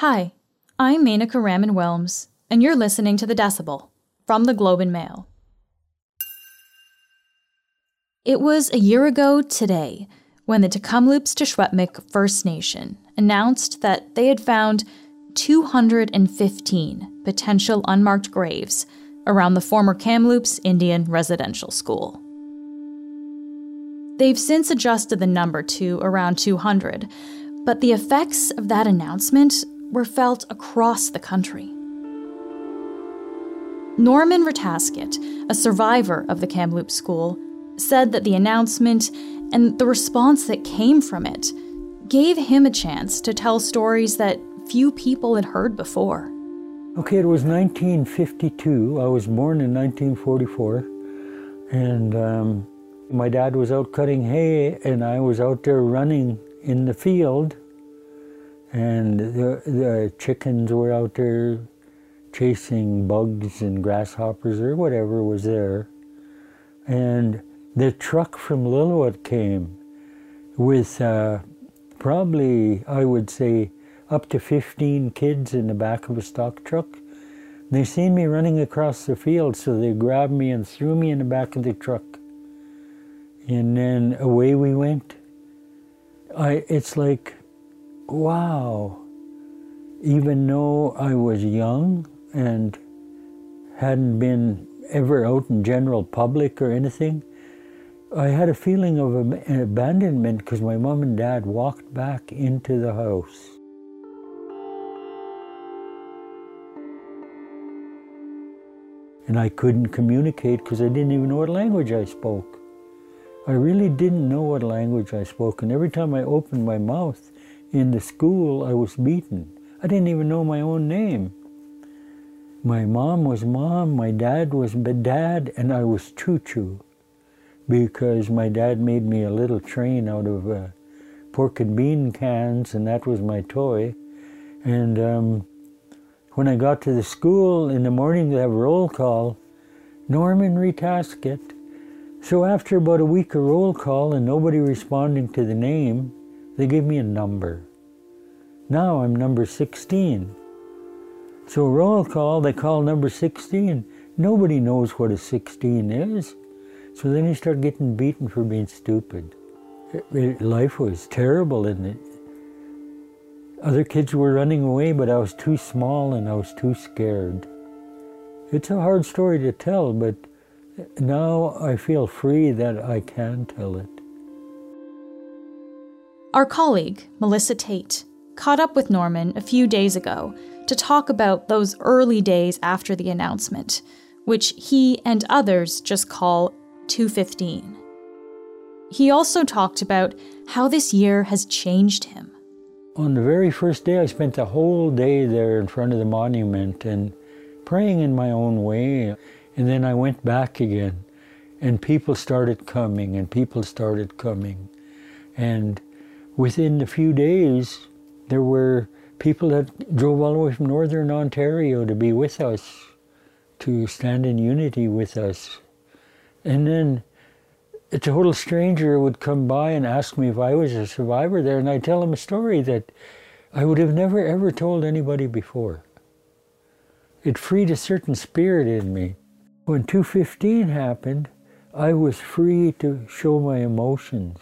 Hi, I'm Menaka Raman Wilms, and you're listening to The Decibel from the Globe and Mail. It was a year ago today when the Tk'emlúps te Secwépemc First Nation announced that they had found 215 potential unmarked graves around the former Kamloops Indian Residential School. They've since adjusted the number to around 200, but the effects of that announcement were felt across the country. Norman Retasket, a survivor of the Kamloops school, said that the announcement and the response that came from it gave him a chance to tell stories that few people had heard before. Okay, it was 1952. I was born in 1944, and um, my dad was out cutting hay, and I was out there running in the field, and the, the chickens were out there chasing bugs and grasshoppers or whatever was there. And the truck from Lillooet came with uh, probably, I would say, up to 15 kids in the back of a stock truck. They seen me running across the field, so they grabbed me and threw me in the back of the truck. And then away we went. I, it's like, wow. Even though I was young and hadn't been ever out in general public or anything, I had a feeling of abandonment because my mom and dad walked back into the house. And I couldn't communicate because I didn't even know what language I spoke. I really didn't know what language I spoke, and every time I opened my mouth in the school, I was beaten. I didn't even know my own name. My mom was mom, my dad was dad, and I was choo choo because my dad made me a little train out of uh, pork and bean cans, and that was my toy. And um, when I got to the school in the morning to have roll call, Norman Retasket. So after about a week of roll call and nobody responding to the name, they gave me a number. Now I'm number 16. So roll call, they call number 16. Nobody knows what a 16 is. So then you start getting beaten for being stupid. Eh, eh, life was terrible, and it, other kids were running away, but I was too small and I was too scared. It's a hard story to tell, but now I feel free that I can tell it. Our colleague, Melissa Tait, caught up with Norman a few days ago to talk about those early days after the announcement, which he and others just call 215. He also talked about how this year has changed him. On the very first day, I spent the whole day there in front of the monument and praying in my own way. And then I went back again, and people started coming, and people started coming. And within a few days, there were people that drove all the way from northern Ontario to be with us, to stand in unity with us. And then a total stranger would come by and ask me if I was a survivor there, and I'd tell him a story that I would have never ever told anybody before. It freed a certain spirit in me. When 215 happened, I was free to show my emotions.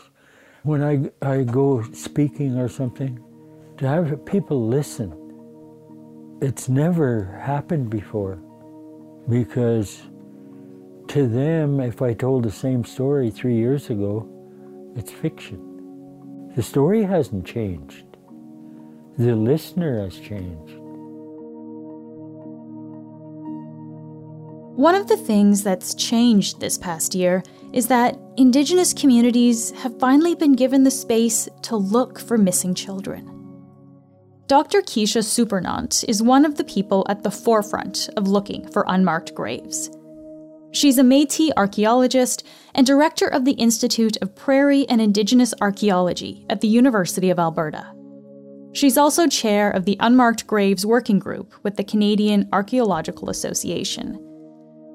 When I, I go speaking or something, people listen. It's never happened before because to them, if I told the same story three years ago, it's fiction. The story hasn't changed. The listener has changed. One of the things that's changed this past year is that Indigenous communities have finally been given the space to look for missing children. Dr. Kisha Supernant is one of the people at the forefront of looking for unmarked graves. She's a Metis archaeologist and director of the Institute of Prairie and Indigenous Archaeology at the University of Alberta. She's also chair of the Unmarked Graves Working Group with the Canadian Archaeological Association.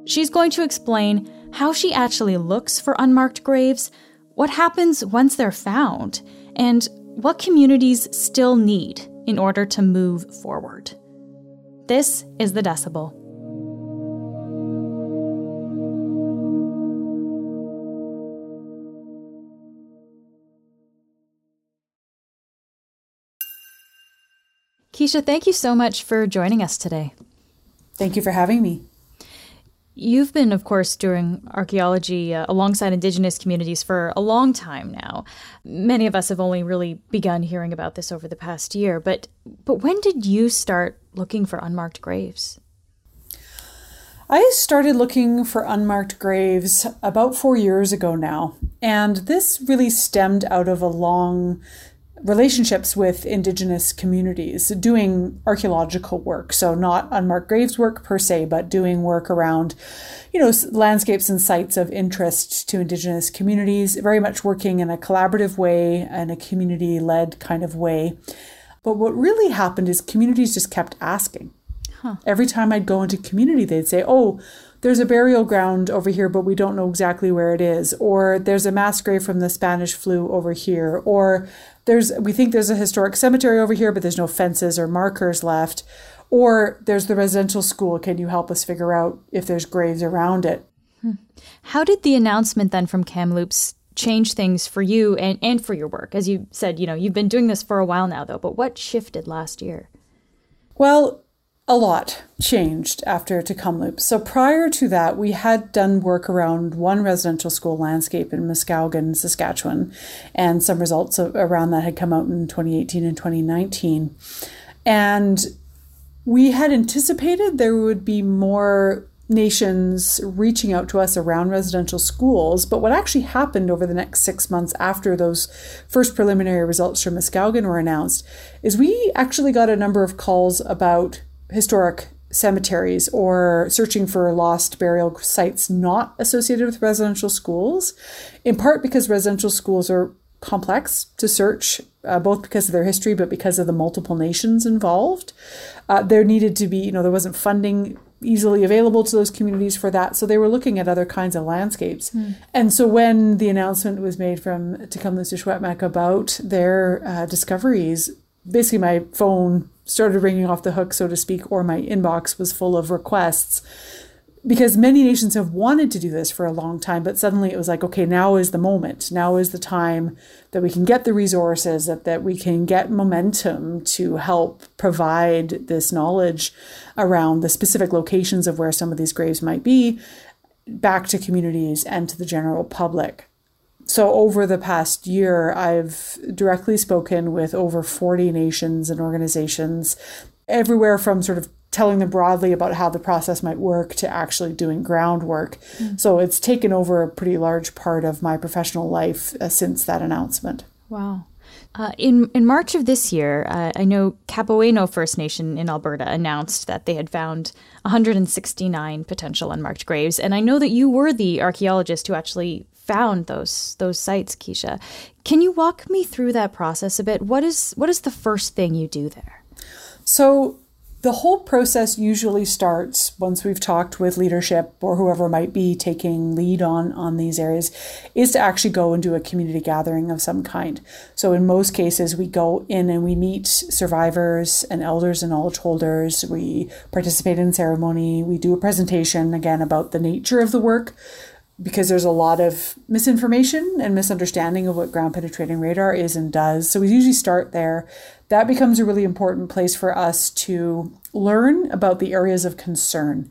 She's going to explain how she actually looks for unmarked graves, what happens once they're found, and what communities still need in order to move forward. This is The Decibel. Kisha, thank you so much for joining us today. Thank you for having me. You've been, of course, doing archaeology uh, alongside Indigenous communities for a long time now. Many of us have only really begun hearing about this over the past year. But, but when did you start looking for unmarked graves? I started looking for unmarked graves about four years ago now. And this really stemmed out of a long relationships with indigenous communities doing archaeological work so not unmarked graves work per se but doing work around you know landscapes and sites of interest to indigenous communities very much working in a collaborative way and a community led kind of way but what really happened is communities just kept asking huh. every time i'd go into community they'd say oh there's a burial ground over here, but we don't know exactly where it is. Or there's a mass grave from the Spanish flu over here. Or there's we think there's a historic cemetery over here, but there's no fences or markers left. Or there's the residential school. Can you help us figure out if there's graves around it? Hmm. How did the announcement then from Kamloops change things for you and, and for your work? As you said, you know, you've been doing this for a while now though, but what shifted last year? Well, a lot changed after Tk'emlúps. So prior to that, we had done work around one residential school landscape in Muskowekwan, Saskatchewan, and some results around that had come out in 2018 and 2019. And we had anticipated there would be more nations reaching out to us around residential schools. But what actually happened over the next six months after those first preliminary results from Muskowekwan were announced is we actually got a number of calls about historic cemeteries or searching for lost burial sites not associated with residential schools, in part because residential schools are complex to search, uh, both because of their history, but because of the multiple nations involved. Uh, there needed to be, you know, there wasn't funding easily available to those communities for that. So they were looking at other kinds of landscapes. Mm. And so when the announcement was made from Tk'emlúps Secwépemc about their uh, discoveries, basically my phone started ringing off the hook, so to speak, or my inbox was full of requests because many nations have wanted to do this for a long time, but suddenly it was like, okay, now is the moment. Now is the time that we can get the resources, that, that we can get momentum to help provide this knowledge around the specific locations of where some of these graves might be back to communities and to the general public so over the past year, I've directly spoken with over 40 nations and organizations, everywhere from sort of telling them broadly about how the process might work to actually doing groundwork. Mm-hmm. So it's taken over a pretty large part of my professional life uh, since that announcement. Wow. Uh, in in March of this year, uh, I know Kapawe'no First Nation in Alberta announced that they had found 169 potential unmarked graves, and I know that you were the archaeologist who actually found those those sites, Kisha. Can you walk me through that process a bit? What is what is the first thing you do there? So the whole process usually starts once we've talked with leadership or whoever might be taking lead on on these areas is to actually go and do a community gathering of some kind so in most cases we go in and we meet survivors and elders and knowledge holders we participate in ceremony we do a presentation again about the nature of the work because there's a lot of misinformation and misunderstanding of what ground penetrating radar is and does. So we usually start there. That becomes a really important place for us to learn about the areas of concern.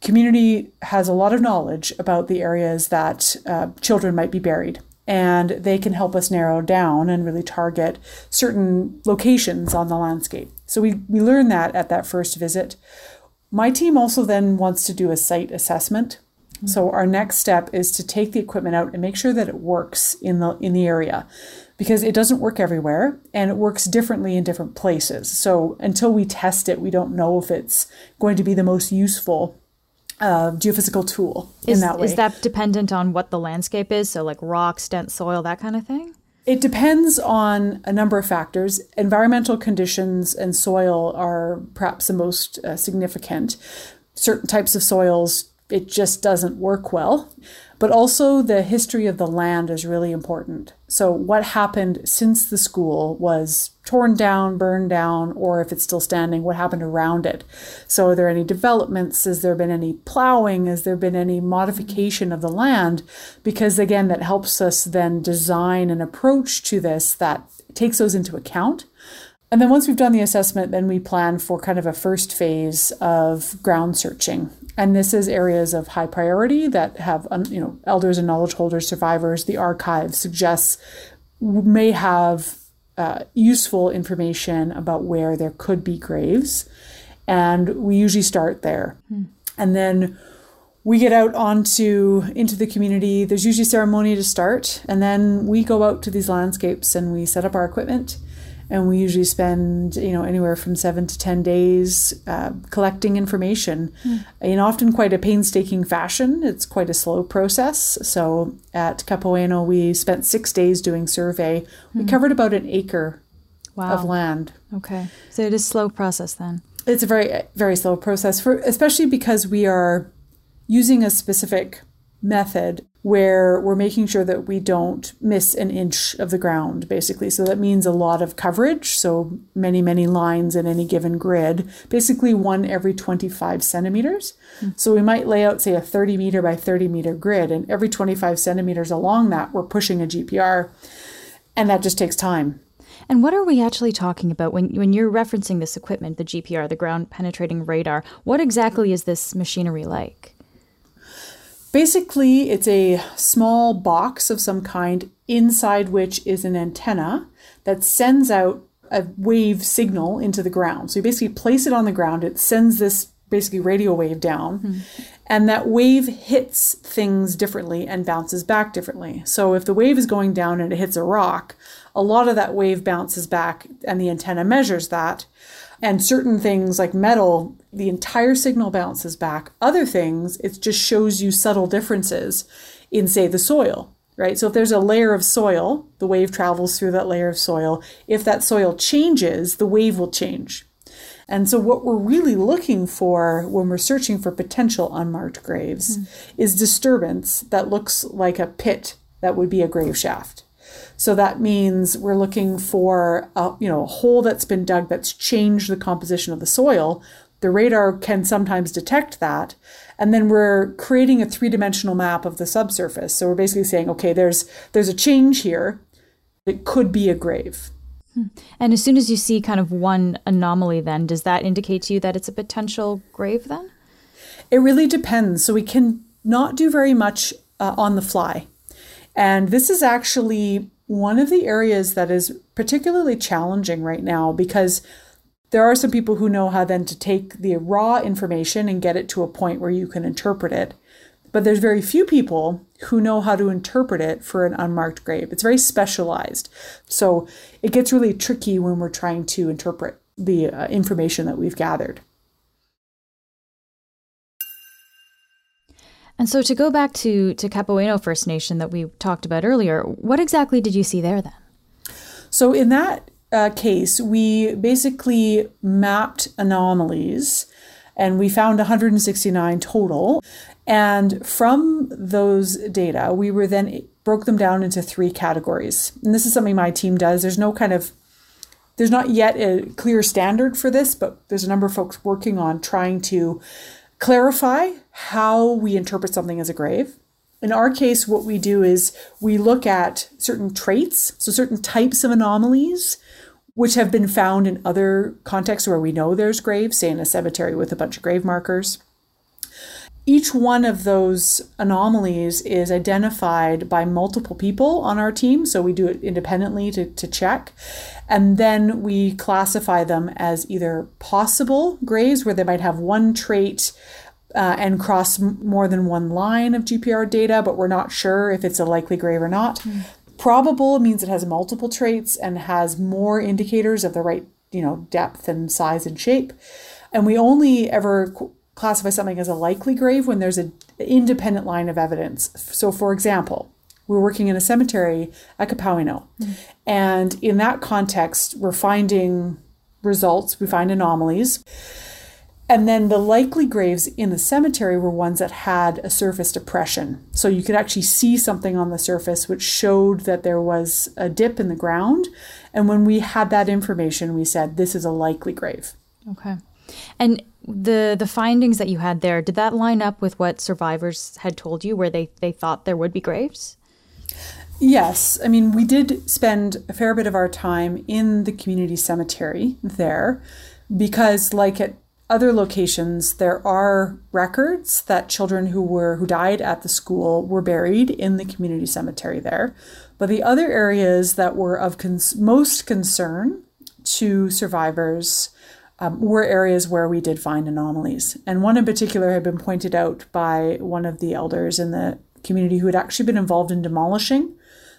Community has a lot of knowledge about the areas that uh, children might be buried, and they can help us narrow down and really target certain locations on the landscape. So we, we learn that at that first visit. My team also then wants to do a site assessment so our next step is to take the equipment out and make sure that it works in the in the area because it doesn't work everywhere and it works differently in different places. So until we test it, we don't know if it's going to be the most useful uh, geophysical tool is, in that way. Is that dependent on what the landscape is? So like rocks, dense soil, that kind of thing? It depends on a number of factors. Environmental conditions and soil are perhaps the most uh, significant. Certain types of soils it just doesn't work well. But also, the history of the land is really important. So, what happened since the school was torn down, burned down, or if it's still standing, what happened around it? So, are there any developments? Has there been any plowing? Has there been any modification of the land? Because, again, that helps us then design an approach to this that takes those into account. And then once we've done the assessment, then we plan for kind of a first phase of ground searching. And this is areas of high priority that have, you know, elders and knowledge holders, survivors. The archive suggests may have uh, useful information about where there could be graves. And we usually start there. Hmm. And then we get out onto into the community. There's usually ceremony to start, and then we go out to these landscapes and we set up our equipment and we usually spend you know anywhere from seven to ten days uh, collecting information mm. in often quite a painstaking fashion it's quite a slow process so at Kapawe'no we spent six days doing survey we mm. covered about an acre wow. of land okay so it is slow process then it's a very very slow process for especially because we are using a specific method where we're making sure that we don't miss an inch of the ground, basically. So that means a lot of coverage. So many, many lines in any given grid, basically one every 25 centimeters. Mm-hmm. So we might lay out, say, a 30 meter by 30 meter grid, and every 25 centimeters along that, we're pushing a GPR. And that just takes time. And what are we actually talking about when, when you're referencing this equipment, the GPR, the ground penetrating radar? What exactly is this machinery like? Basically, it's a small box of some kind inside which is an antenna that sends out a wave signal into the ground. So you basically place it on the ground, it sends this basically radio wave down, mm-hmm. and that wave hits things differently and bounces back differently. So if the wave is going down and it hits a rock, a lot of that wave bounces back and the antenna measures that. And certain things like metal, the entire signal bounces back. Other things, it just shows you subtle differences in, say, the soil, right? So if there's a layer of soil, the wave travels through that layer of soil. If that soil changes, the wave will change. And so, what we're really looking for when we're searching for potential unmarked graves mm. is disturbance that looks like a pit that would be a grave shaft. So that means we're looking for a, you know a hole that's been dug that's changed the composition of the soil. The radar can sometimes detect that, and then we're creating a three-dimensional map of the subsurface. So we're basically saying, okay, there's there's a change here. It could be a grave. Hmm. And as soon as you see kind of one anomaly, then does that indicate to you that it's a potential grave? Then it really depends. So we can not do very much uh, on the fly. And this is actually one of the areas that is particularly challenging right now because there are some people who know how then to take the raw information and get it to a point where you can interpret it. But there's very few people who know how to interpret it for an unmarked grave. It's very specialized. So it gets really tricky when we're trying to interpret the uh, information that we've gathered. And so to go back to, to Kapawe'no First Nation that we talked about earlier, what exactly did you see there then? So in that uh, case, we basically mapped anomalies and we found 169 total. And from those data, we were then broke them down into three categories. And this is something my team does. There's no kind of there's not yet a clear standard for this, but there's a number of folks working on trying to clarify how we interpret something as a grave. In our case, what we do is we look at certain traits, so certain types of anomalies, which have been found in other contexts where we know there's graves, say in a cemetery with a bunch of grave markers. Each one of those anomalies is identified by multiple people on our team, so we do it independently to, to check. And then we classify them as either possible graves, where they might have one trait uh, and cross m- more than one line of GPR data, but we're not sure if it's a likely grave or not. Mm. Probable means it has multiple traits and has more indicators of the right, you know, depth and size and shape. And we only ever classify something as a likely grave when there's an independent line of evidence. So, for example, we're working in a cemetery at Kapawe'no. Mm. And in that context, we're finding results, we find anomalies. And then the likely graves in the cemetery were ones that had a surface depression. So you could actually see something on the surface which showed that there was a dip in the ground. And when we had that information, we said, this is a likely grave. Okay. And the the findings that you had there, did that line up with what survivors had told you where they, they thought there would be graves? Yes. I mean, we did spend a fair bit of our time in the community cemetery there because like at other locations there are records that children who were who died at the school were buried in the community cemetery there but the other areas that were of cons- most concern to survivors um, were areas where we did find anomalies and one in particular had been pointed out by one of the elders in the community who had actually been involved in demolishing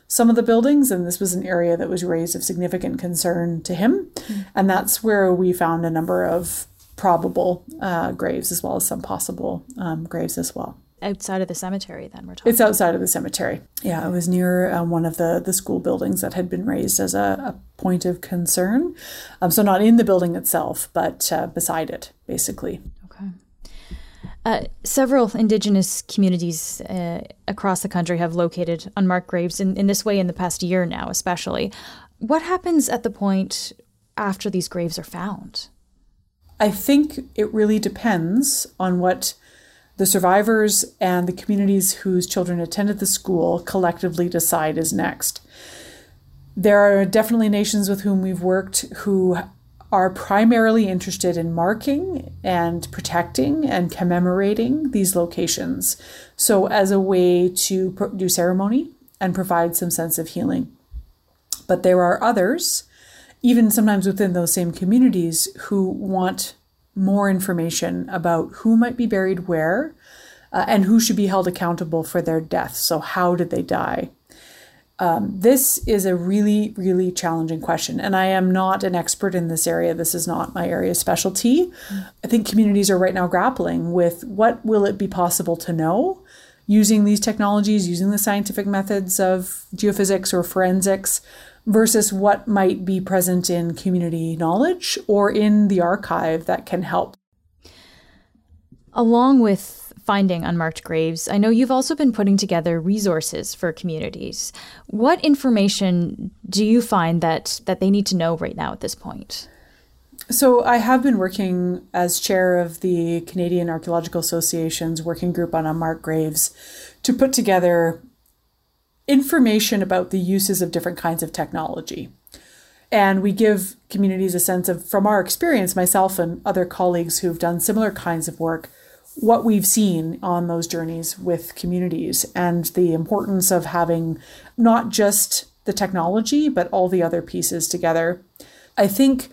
some of the buildings, and this was an area that was raised of significant concern to him. Mm. And that's where we found a number of probable uh, graves as well as some possible um, graves as well. Outside of the cemetery, then we're talking. It's outside of the cemetery. Yeah, it was near um, one of the the school buildings that had been raised as a, a point of concern. Um, so not in the building itself, but uh, beside it, basically. Okay. Uh, several indigenous communities uh, across the country have located unmarked graves in, in this way in the past year now, especially. What happens at the point after these graves are found? I think it really depends on what the survivors and the communities whose children attended the school collectively decide is next. There are definitely nations with whom we've worked who are primarily interested in marking and protecting and commemorating these locations. So, as a way to do ceremony and provide some sense of healing. But there are others even sometimes within those same communities who want more information about who might be buried where uh, and who should be held accountable for their death. So, how did they die? Um, this is a really, really challenging question. And I am not an expert in this area. This is not my area of specialty. Mm. I think communities are right now grappling with what will it be possible to know using these technologies, using the scientific methods of geophysics or forensics versus what might be present in community knowledge or in the archive that can help. Along with finding unmarked graves, I know you've also been putting together resources for communities. What information do you find that, that they need to know right now at this point? So, I have been working as chair of the Canadian Archaeological Association's working group on unmarked graves to put together information about the uses of different kinds of technology. And we give communities a sense of, from our experience, myself and other colleagues who've done similar kinds of work, what we've seen on those journeys with communities and the importance of having not just the technology, but all the other pieces together. I think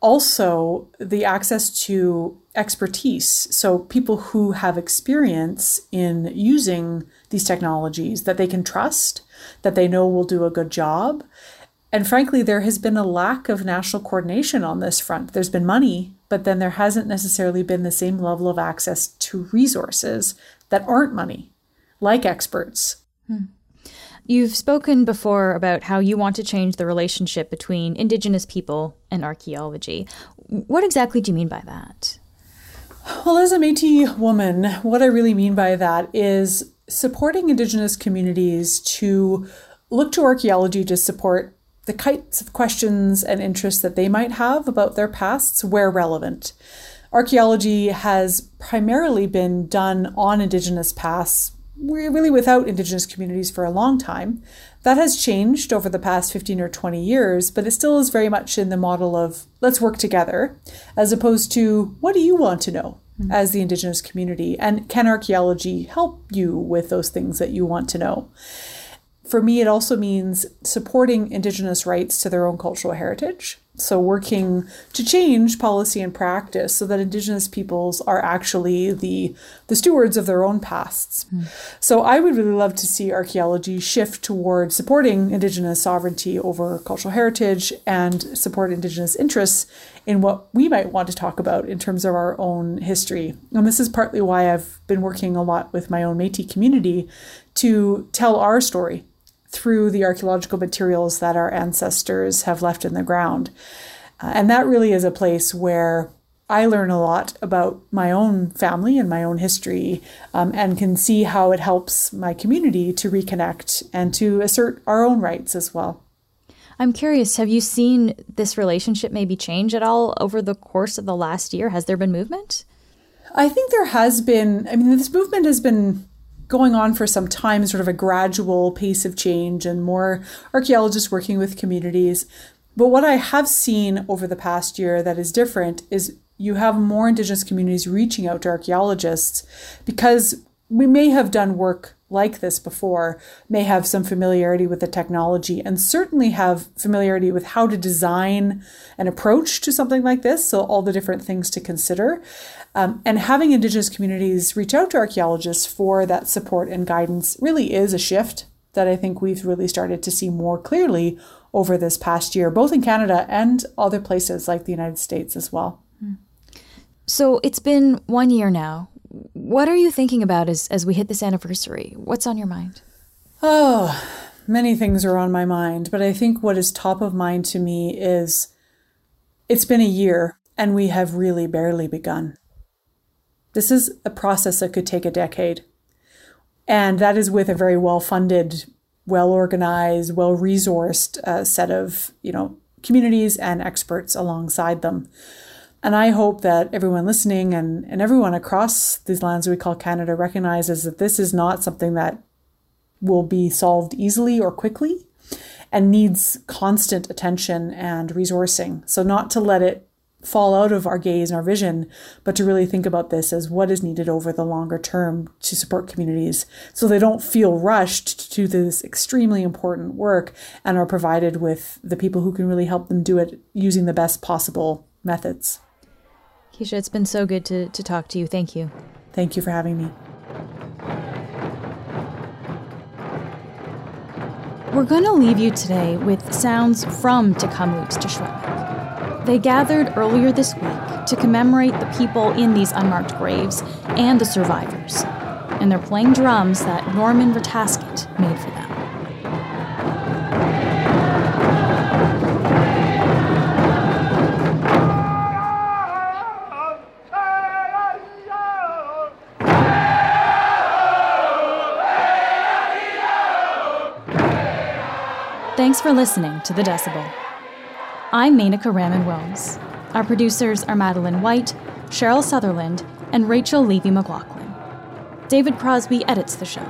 also the access to expertise. So, people who have experience in using these technologies that they can trust, that they know will do a good job. And frankly, there has been a lack of national coordination on this front. There's been money, but then there hasn't necessarily been the same level of access to resources that aren't money, like experts. Hmm. You've spoken before about how you want to change the relationship between Indigenous people and archaeology. What exactly do you mean by that? Well, as a Metis woman, what I really mean by that is supporting Indigenous communities to look to archaeology to support the kinds of questions and interests that they might have about their pasts where relevant. Archaeology has primarily been done on Indigenous pasts, really without Indigenous communities for a long time. That has changed over the past 15 or 20 years, but it still is very much in the model of let's work together, as opposed to what do you want to know? mm-hmm. as the Indigenous community? And can archaeology help you with those things that you want to know? For me, it also means supporting Indigenous rights to their own cultural heritage. So, working to change policy and practice so that Indigenous peoples are actually the, the stewards of their own pasts. Mm. So, I would really love to see archaeology shift toward supporting Indigenous sovereignty over cultural heritage and support Indigenous interests in what we might want to talk about in terms of our own history. And this is partly why I've been working a lot with my own Metis community to tell our story through the archaeological materials that our ancestors have left in the ground. Uh, and that really is a place where I learn a lot about my own family and my own history um, and can see how it helps my community to reconnect and to assert our own rights as well. I'm curious, have you seen this relationship maybe change at all over the course of the last year? Has there been movement? I think there has been. I mean, this movement has been going on for some time, sort of a gradual pace of change and more archaeologists working with communities. But what I have seen over the past year that is different is you have more Indigenous communities reaching out to archaeologists because we may have done work like this before, may have some familiarity with the technology, and certainly have familiarity with how to design an approach to something like this. So, all the different things to consider. Um, and having Indigenous communities reach out to archaeologists for that support and guidance really is a shift that I think we've really started to see more clearly over this past year, both in Canada and other places like the United States as well. So it's been one year now. What are you thinking about as, as we hit this anniversary? What's on your mind? Oh, many things are on my mind, but I think what is top of mind to me is it's been a year and we have really barely begun. This is a process that could take a decade. And that is with a very well funded, well organized, well resourced uh, set of, you know, communities and experts alongside them. And I hope that everyone listening and, and everyone across these lands we call Canada recognizes that this is not something that will be solved easily or quickly and needs constant attention and resourcing. So, not to let it fall out of our gaze and our vision, but to really think about this as what is needed over the longer term to support communities so they don't feel rushed to do this extremely important work and are provided with the people who can really help them do it using the best possible methods. Kisha, it's been so good to, to talk to you. Thank you. Thank you for having me. We're going to leave you today with sounds from Tk'emlúps te Secwépemc. They gathered earlier this week to commemorate the people in these unmarked graves and the survivors. And they're playing drums that Norman Retasket made for them. Thanks for listening to The Decibel. I'm Menaka Raman Wilms. Our producers are Madeline White, Cheryl Sutherland, and Rachel Levy McLaughlin. David Crosby edits the show.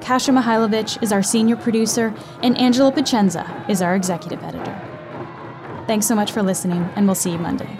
Kasia Mihailovich is our senior producer, and Angela Pacenza is our executive editor. Thanks so much for listening, and we'll see you Monday.